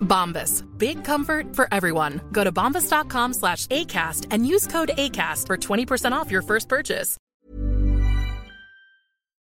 Bombas. Big comfort for everyone. Go to bombas.com slash ACAST and use code ACAST for 20% off your first purchase.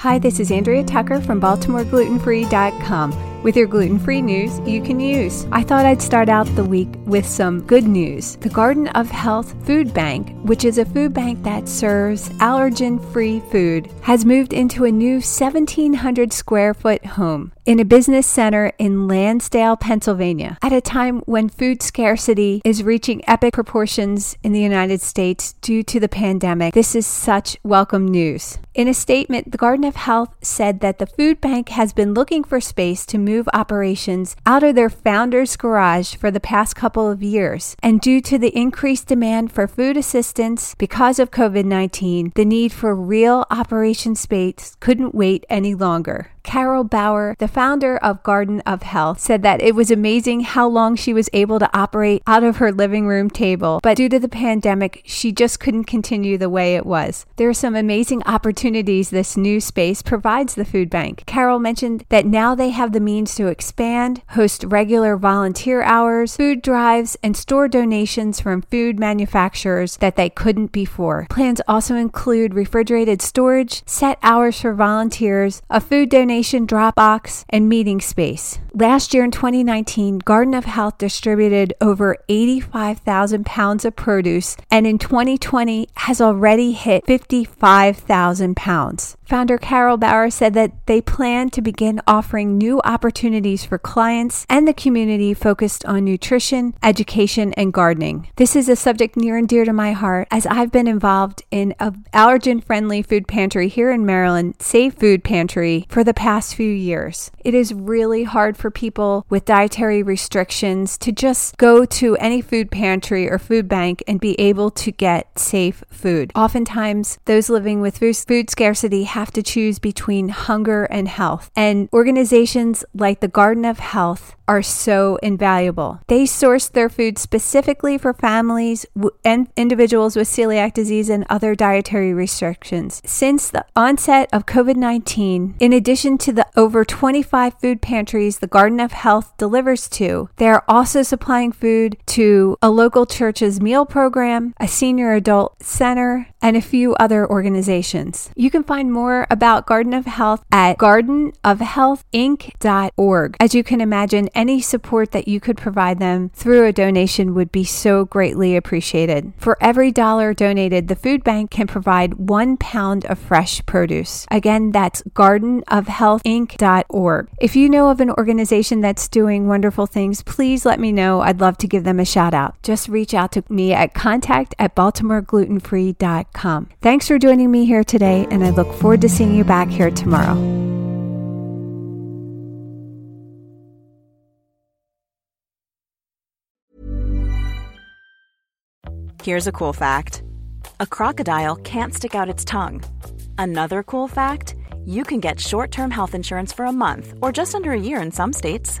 Hi, this is Andrea Tucker from BaltimoreGlutenFree.com with your gluten free news you can use. I thought I'd start out the week with some good news. The Garden of Health Food Bank, which is a food bank that serves allergen free food, has moved into a new 1,700 square foot home in a business center in Lansdale, Pennsylvania, at a time when food scarcity is reaching epic proportions in the United States due to the pandemic. This is such welcome news. In a statement, the Garden of Health said that the food bank has been looking for space to move operations out of their founder's garage for the past couple of years. And due to the increased demand for food assistance because of COVID 19, the need for real operation space couldn't wait any longer. Carol Bauer, the founder of Garden of Health, said that it was amazing how long she was able to operate out of her living room table, but due to the pandemic, she just couldn't continue the way it was. There are some amazing opportunities this new space provides the food bank. Carol mentioned that now they have the means to expand, host regular volunteer hours, food drives, and store donations from food manufacturers that they couldn't before. Plans also include refrigerated storage, set hours for volunteers, a food donation drop box, and meeting space. Last year in 2019, Garden of Health distributed over 85,000 pounds of produce and in 2020 has already hit 55,000 pounds. Founder Carol Bauer said that they plan to begin offering new opportunities for clients and the community focused on nutrition, education, and gardening. This is a subject near and dear to my heart as I've been involved in an allergen friendly food pantry here in Maryland, Safe Food Pantry, for the past few years. It is really hard for people with dietary restrictions to just go to any food pantry or food bank and be able to get safe food. Oftentimes, those living with food scarcity have to choose between hunger and health. And organizations like the Garden of Health are so invaluable. They source their food specifically for families and individuals with celiac disease and other dietary restrictions. Since the onset of COVID 19, in addition to the over 25 food pantries the Garden of Health delivers to, they are also supplying food to a local church's meal program, a senior adult center, and a few other organizations. You can find more about Garden of Health at gardenofhealthinc.org. As you can imagine, any support that you could provide them through a donation would be so greatly appreciated. For every dollar donated, the food bank can provide one pound of fresh produce. Again, that's gardenofhealthinc.org. If you know of an organization that's doing wonderful things, please let me know. I'd love to give them a shout out. Just reach out to me at contact at baltimoreglutenfree.com. Thanks for joining me here today, and I look forward to seeing you back here tomorrow. Here's a cool fact a crocodile can't stick out its tongue. Another cool fact you can get short term health insurance for a month or just under a year in some states.